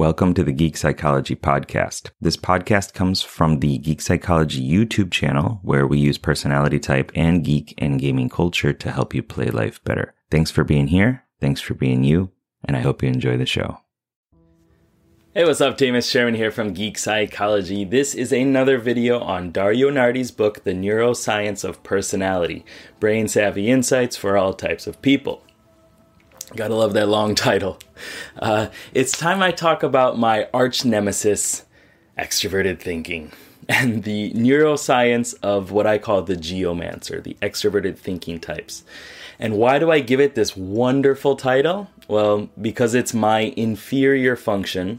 Welcome to the Geek Psychology Podcast. This podcast comes from the Geek Psychology YouTube channel, where we use personality type and geek and gaming culture to help you play life better. Thanks for being here. Thanks for being you. And I hope you enjoy the show. Hey, what's up, team? It's Sherman here from Geek Psychology. This is another video on Dario Nardi's book, The Neuroscience of Personality Brain Savvy Insights for All Types of People. Gotta love that long title. Uh, it's time I talk about my arch nemesis, extroverted thinking, and the neuroscience of what I call the geomancer, the extroverted thinking types. And why do I give it this wonderful title? Well, because it's my inferior function.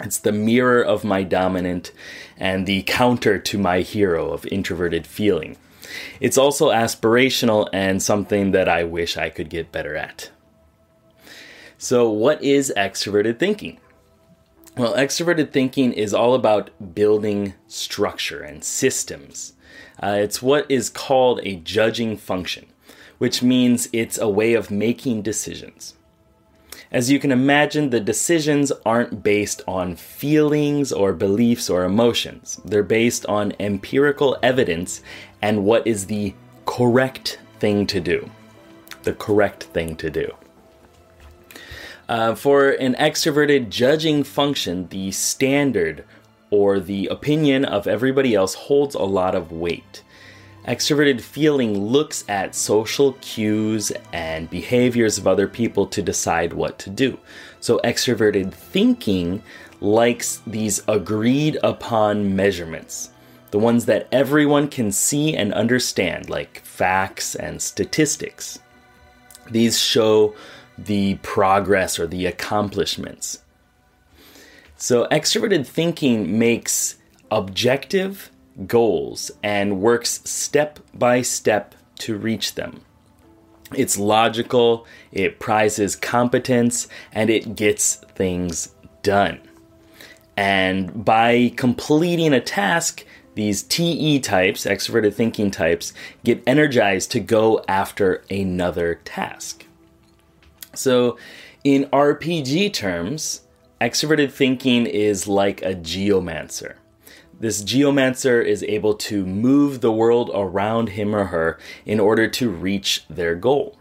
It's the mirror of my dominant and the counter to my hero of introverted feeling. It's also aspirational and something that I wish I could get better at. So, what is extroverted thinking? Well, extroverted thinking is all about building structure and systems. Uh, it's what is called a judging function, which means it's a way of making decisions. As you can imagine, the decisions aren't based on feelings or beliefs or emotions. They're based on empirical evidence and what is the correct thing to do. The correct thing to do. Uh, for an extroverted judging function, the standard or the opinion of everybody else holds a lot of weight. Extroverted feeling looks at social cues and behaviors of other people to decide what to do. So, extroverted thinking likes these agreed upon measurements, the ones that everyone can see and understand, like facts and statistics. These show the progress or the accomplishments. So, extroverted thinking makes objective goals and works step by step to reach them. It's logical, it prizes competence, and it gets things done. And by completing a task, these TE types, extroverted thinking types, get energized to go after another task. So, in RPG terms, extroverted thinking is like a geomancer. This geomancer is able to move the world around him or her in order to reach their goal.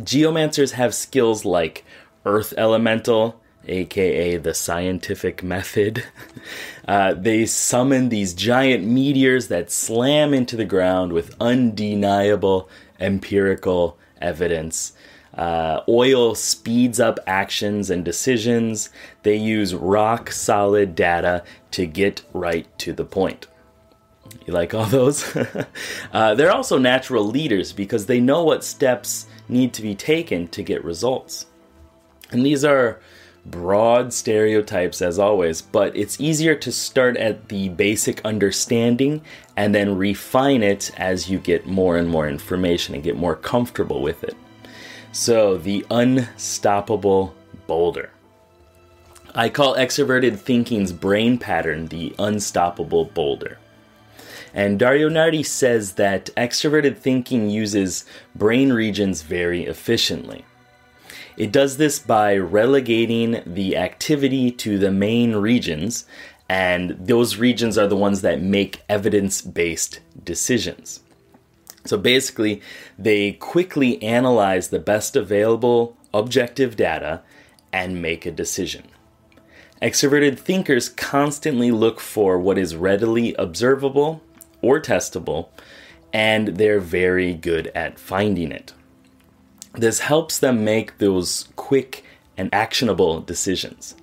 Geomancers have skills like earth elemental, aka the scientific method. Uh, they summon these giant meteors that slam into the ground with undeniable empirical evidence. Uh, oil speeds up actions and decisions. They use rock solid data to get right to the point. You like all those? uh, they're also natural leaders because they know what steps need to be taken to get results. And these are broad stereotypes as always, but it's easier to start at the basic understanding and then refine it as you get more and more information and get more comfortable with it. So, the unstoppable boulder. I call extroverted thinking's brain pattern the unstoppable boulder. And Dario Nardi says that extroverted thinking uses brain regions very efficiently. It does this by relegating the activity to the main regions, and those regions are the ones that make evidence based decisions. So basically, they quickly analyze the best available objective data and make a decision. Extroverted thinkers constantly look for what is readily observable or testable, and they're very good at finding it. This helps them make those quick and actionable decisions.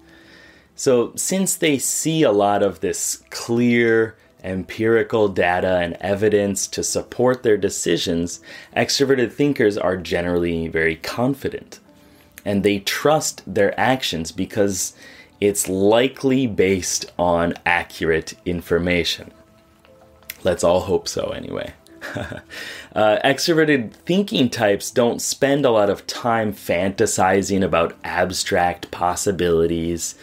So, since they see a lot of this clear, empirical data and evidence to support their decisions, extroverted thinkers are generally very confident. And they trust their actions because it's likely based on accurate information. Let's all hope so, anyway. uh, extroverted thinking types don't spend a lot of time fantasizing about abstract possibilities.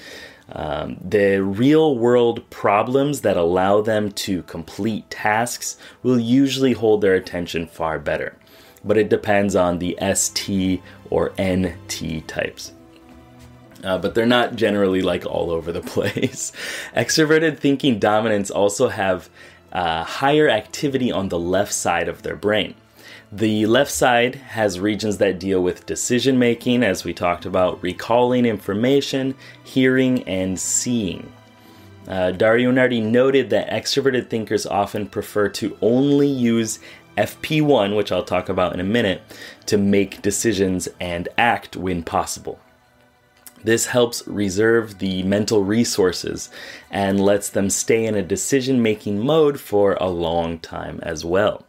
Um, the real world problems that allow them to complete tasks will usually hold their attention far better, but it depends on the ST or NT types. Uh, but they're not generally like all over the place. Extroverted thinking dominants also have uh, higher activity on the left side of their brain. The left side has regions that deal with decision making, as we talked about, recalling information, hearing, and seeing. Uh, Dario Nardi noted that extroverted thinkers often prefer to only use FP1, which I'll talk about in a minute, to make decisions and act when possible. This helps reserve the mental resources and lets them stay in a decision making mode for a long time as well.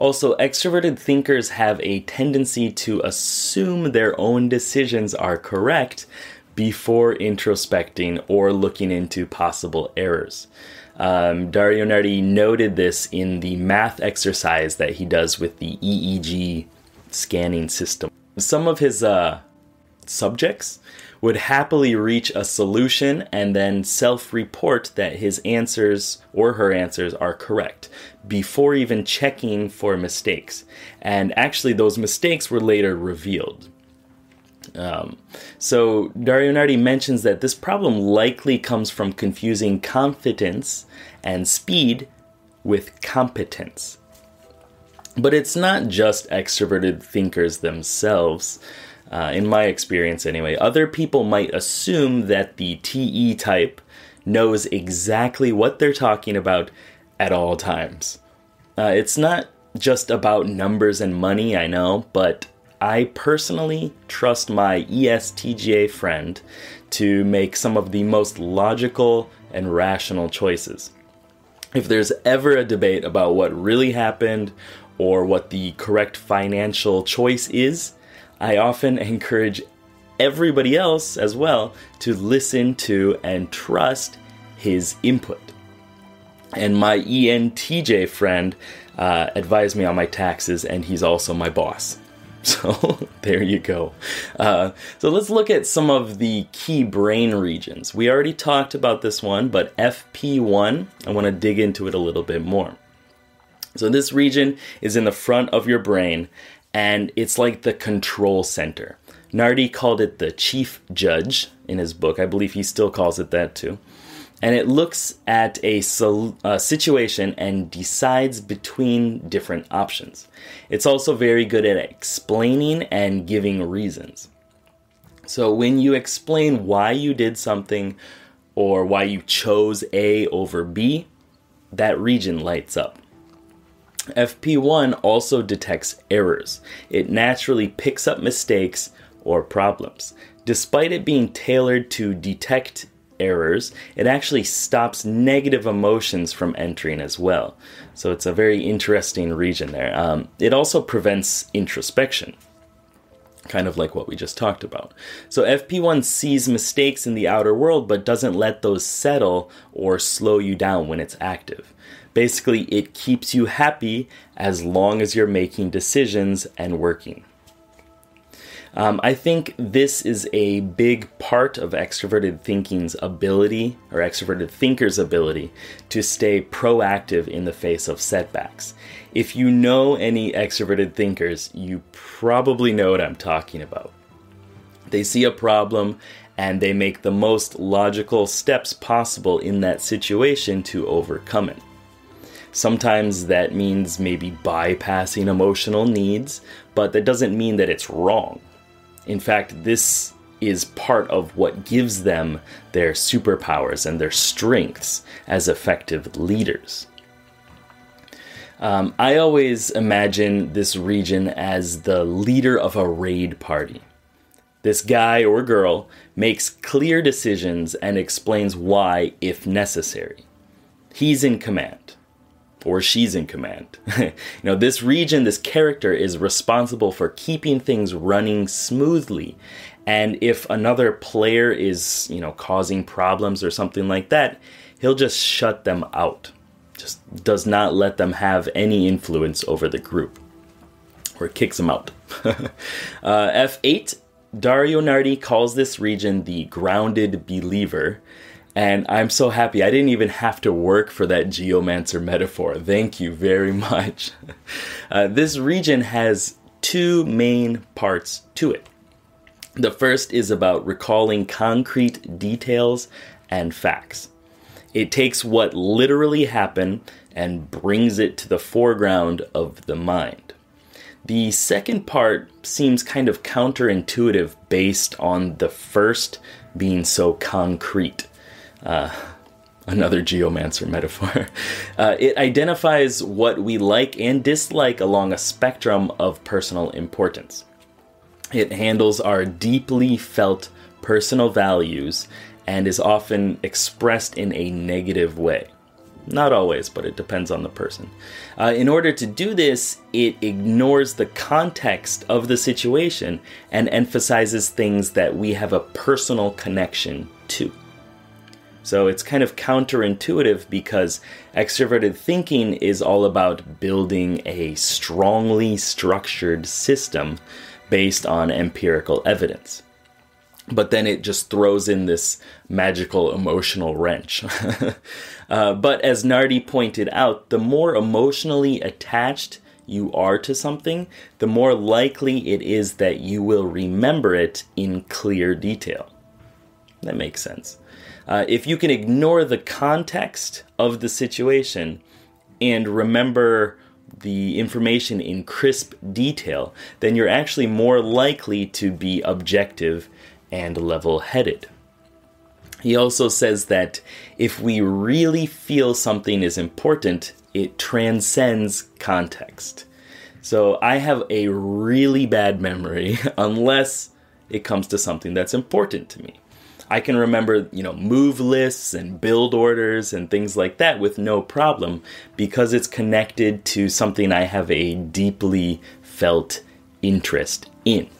Also, extroverted thinkers have a tendency to assume their own decisions are correct before introspecting or looking into possible errors. Um, Dario Nardi noted this in the math exercise that he does with the EEG scanning system. Some of his uh, subjects would happily reach a solution and then self report that his answers or her answers are correct before even checking for mistakes. And actually, those mistakes were later revealed. Um, so, Dario Nardi mentions that this problem likely comes from confusing confidence and speed with competence. But it's not just extroverted thinkers themselves. Uh, in my experience, anyway, other people might assume that the TE type knows exactly what they're talking about at all times. Uh, it's not just about numbers and money, I know, but I personally trust my ESTJ friend to make some of the most logical and rational choices. If there's ever a debate about what really happened or what the correct financial choice is, I often encourage everybody else as well to listen to and trust his input. And my ENTJ friend uh, advised me on my taxes, and he's also my boss. So there you go. Uh, so let's look at some of the key brain regions. We already talked about this one, but FP1, I want to dig into it a little bit more. So this region is in the front of your brain, and it's like the control center. Nardi called it the chief judge in his book. I believe he still calls it that too. And it looks at a, sol- a situation and decides between different options. It's also very good at explaining and giving reasons. So when you explain why you did something or why you chose A over B, that region lights up. FP1 also detects errors. It naturally picks up mistakes or problems. Despite it being tailored to detect errors, it actually stops negative emotions from entering as well. So it's a very interesting region there. Um, it also prevents introspection, kind of like what we just talked about. So FP1 sees mistakes in the outer world but doesn't let those settle or slow you down when it's active. Basically, it keeps you happy as long as you're making decisions and working. Um, I think this is a big part of extroverted thinking's ability, or extroverted thinkers' ability, to stay proactive in the face of setbacks. If you know any extroverted thinkers, you probably know what I'm talking about. They see a problem and they make the most logical steps possible in that situation to overcome it. Sometimes that means maybe bypassing emotional needs, but that doesn't mean that it's wrong. In fact, this is part of what gives them their superpowers and their strengths as effective leaders. Um, I always imagine this region as the leader of a raid party. This guy or girl makes clear decisions and explains why if necessary. He's in command or she's in command. you know, this region, this character is responsible for keeping things running smoothly. And if another player is, you know, causing problems or something like that, he'll just shut them out. Just does not let them have any influence over the group or kicks them out. uh, F8, Dario Nardi calls this region the grounded believer and I'm so happy. I didn't even have to work for that geomancer metaphor. Thank you very much. Uh, this region has two main parts to it. The first is about recalling concrete details and facts. It takes what literally happened and brings it to the foreground of the mind. The second part seems kind of counterintuitive based on the first being so concrete. Uh, another geomancer metaphor. Uh, it identifies what we like and dislike along a spectrum of personal importance. It handles our deeply felt personal values and is often expressed in a negative way. Not always, but it depends on the person. Uh, in order to do this, it ignores the context of the situation and emphasizes things that we have a personal connection to. So it's kind of counterintuitive because extroverted thinking is all about building a strongly structured system based on empirical evidence but then it just throws in this magical emotional wrench. uh, but as Nardi pointed out, the more emotionally attached you are to something, the more likely it is that you will remember it in clear detail. That makes sense. Uh, if you can ignore the context of the situation and remember the information in crisp detail, then you're actually more likely to be objective and level headed. He also says that if we really feel something is important, it transcends context. So I have a really bad memory unless it comes to something that's important to me. I can remember, you know, move lists and build orders and things like that with no problem because it's connected to something I have a deeply felt interest in.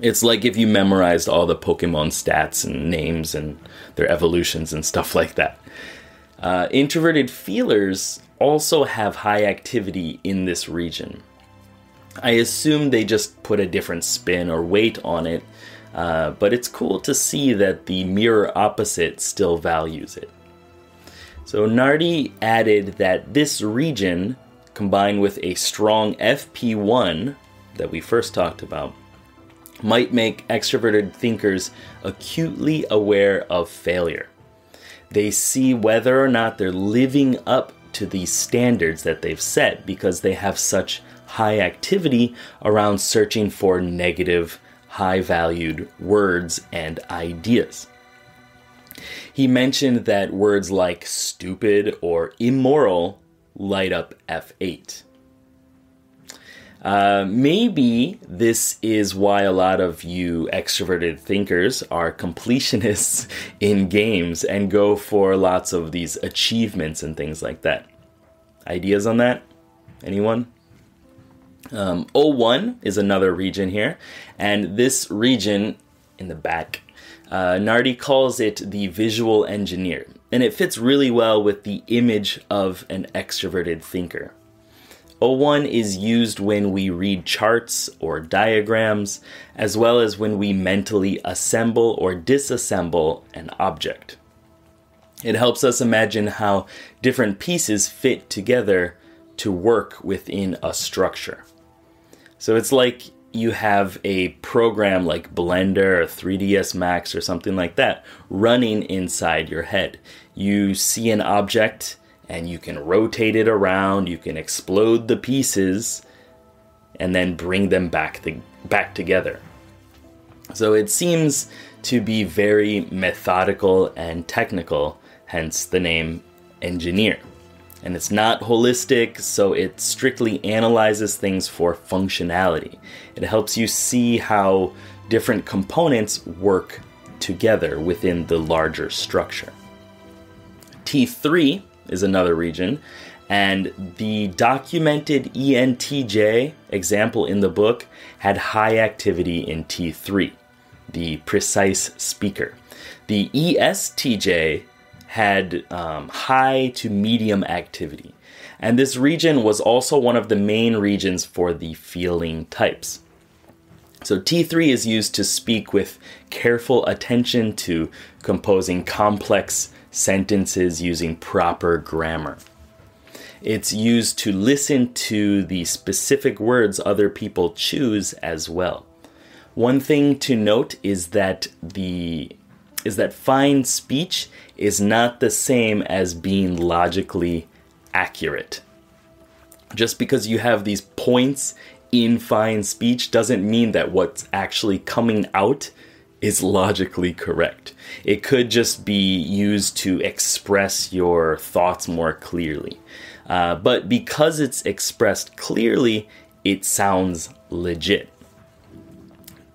It's like if you memorized all the Pokemon stats and names and their evolutions and stuff like that. Uh, introverted feelers also have high activity in this region. I assume they just put a different spin or weight on it, uh, but it's cool to see that the mirror opposite still values it. So Nardi added that this region, combined with a strong FP1 that we first talked about, might make extroverted thinkers acutely aware of failure. They see whether or not they're living up to these standards that they've set because they have such high activity around searching for negative, high valued words and ideas. He mentioned that words like stupid or immoral light up F8. Uh, maybe this is why a lot of you extroverted thinkers are completionists in games and go for lots of these achievements and things like that. Ideas on that? Anyone? Um, O1 is another region here, and this region in the back, uh, Nardi calls it the visual engineer, and it fits really well with the image of an extroverted thinker. O1 is used when we read charts or diagrams, as well as when we mentally assemble or disassemble an object. It helps us imagine how different pieces fit together to work within a structure. So it's like you have a program like Blender or 3ds Max or something like that running inside your head. You see an object and you can rotate it around, you can explode the pieces and then bring them back the, back together. So it seems to be very methodical and technical, hence the name engineer. And it's not holistic, so it strictly analyzes things for functionality. It helps you see how different components work together within the larger structure. T3 is another region. And the documented ENTJ example in the book had high activity in T3, the precise speaker. The ESTJ had um, high to medium activity. And this region was also one of the main regions for the feeling types. So T3 is used to speak with careful attention to composing complex sentences using proper grammar. It's used to listen to the specific words other people choose as well. One thing to note is that the is that fine speech is not the same as being logically accurate. Just because you have these points in fine speech doesn't mean that what's actually coming out is logically correct. It could just be used to express your thoughts more clearly. Uh, but because it's expressed clearly, it sounds legit.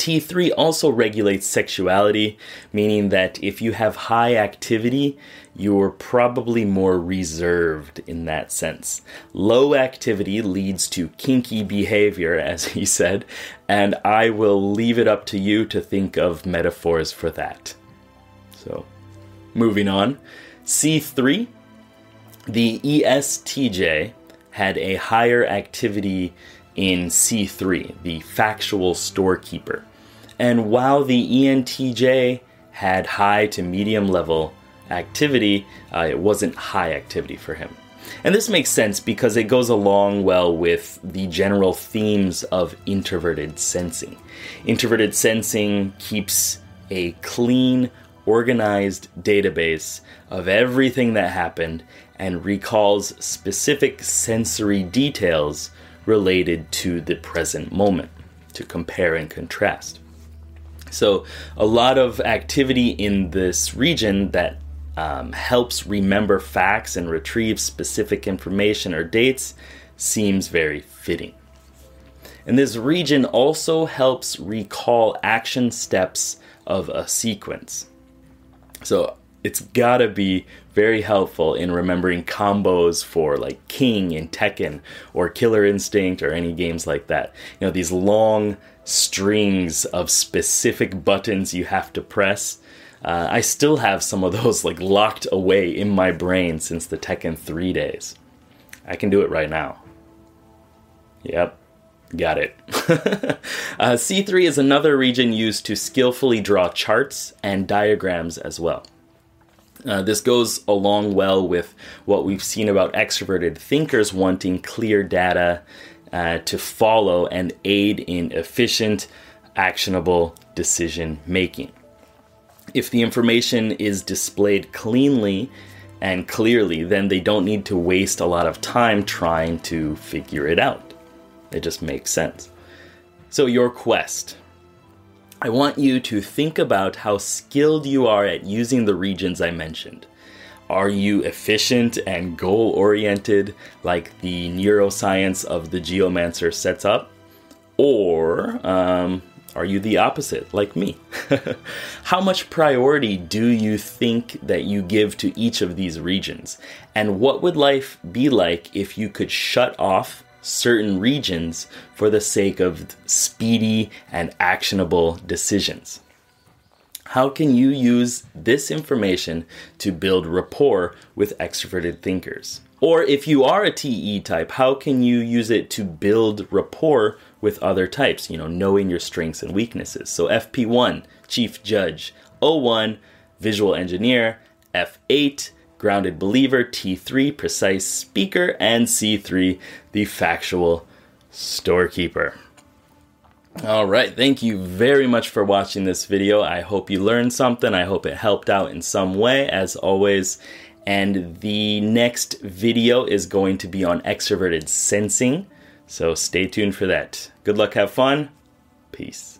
T3 also regulates sexuality, meaning that if you have high activity, you're probably more reserved in that sense. Low activity leads to kinky behavior, as he said, and I will leave it up to you to think of metaphors for that. So, moving on. C3, the ESTJ had a higher activity in C3, the factual storekeeper. And while the ENTJ had high to medium level activity, uh, it wasn't high activity for him. And this makes sense because it goes along well with the general themes of introverted sensing. Introverted sensing keeps a clean, organized database of everything that happened and recalls specific sensory details related to the present moment to compare and contrast. So, a lot of activity in this region that um, helps remember facts and retrieve specific information or dates seems very fitting. And this region also helps recall action steps of a sequence. So, it's gotta be very helpful in remembering combos for like King and Tekken or Killer Instinct or any games like that. You know, these long strings of specific buttons you have to press. Uh, I still have some of those like locked away in my brain since the Tekken 3 days. I can do it right now. Yep, got it. uh, C3 is another region used to skillfully draw charts and diagrams as well. Uh, this goes along well with what we've seen about extroverted thinkers wanting clear data uh, to follow and aid in efficient, actionable decision making. If the information is displayed cleanly and clearly, then they don't need to waste a lot of time trying to figure it out. It just makes sense. So, your quest. I want you to think about how skilled you are at using the regions I mentioned. Are you efficient and goal oriented like the neuroscience of the geomancer sets up? Or um, are you the opposite, like me? How much priority do you think that you give to each of these regions? And what would life be like if you could shut off certain regions for the sake of speedy and actionable decisions? How can you use this information to build rapport with extroverted thinkers? Or if you are a TE type, how can you use it to build rapport with other types, you know, knowing your strengths and weaknesses? So FP1, chief judge, O1, visual engineer, F8, grounded believer, T3, precise speaker, and C3, the factual storekeeper. All right, thank you very much for watching this video. I hope you learned something. I hope it helped out in some way, as always. And the next video is going to be on extroverted sensing. So stay tuned for that. Good luck, have fun. Peace.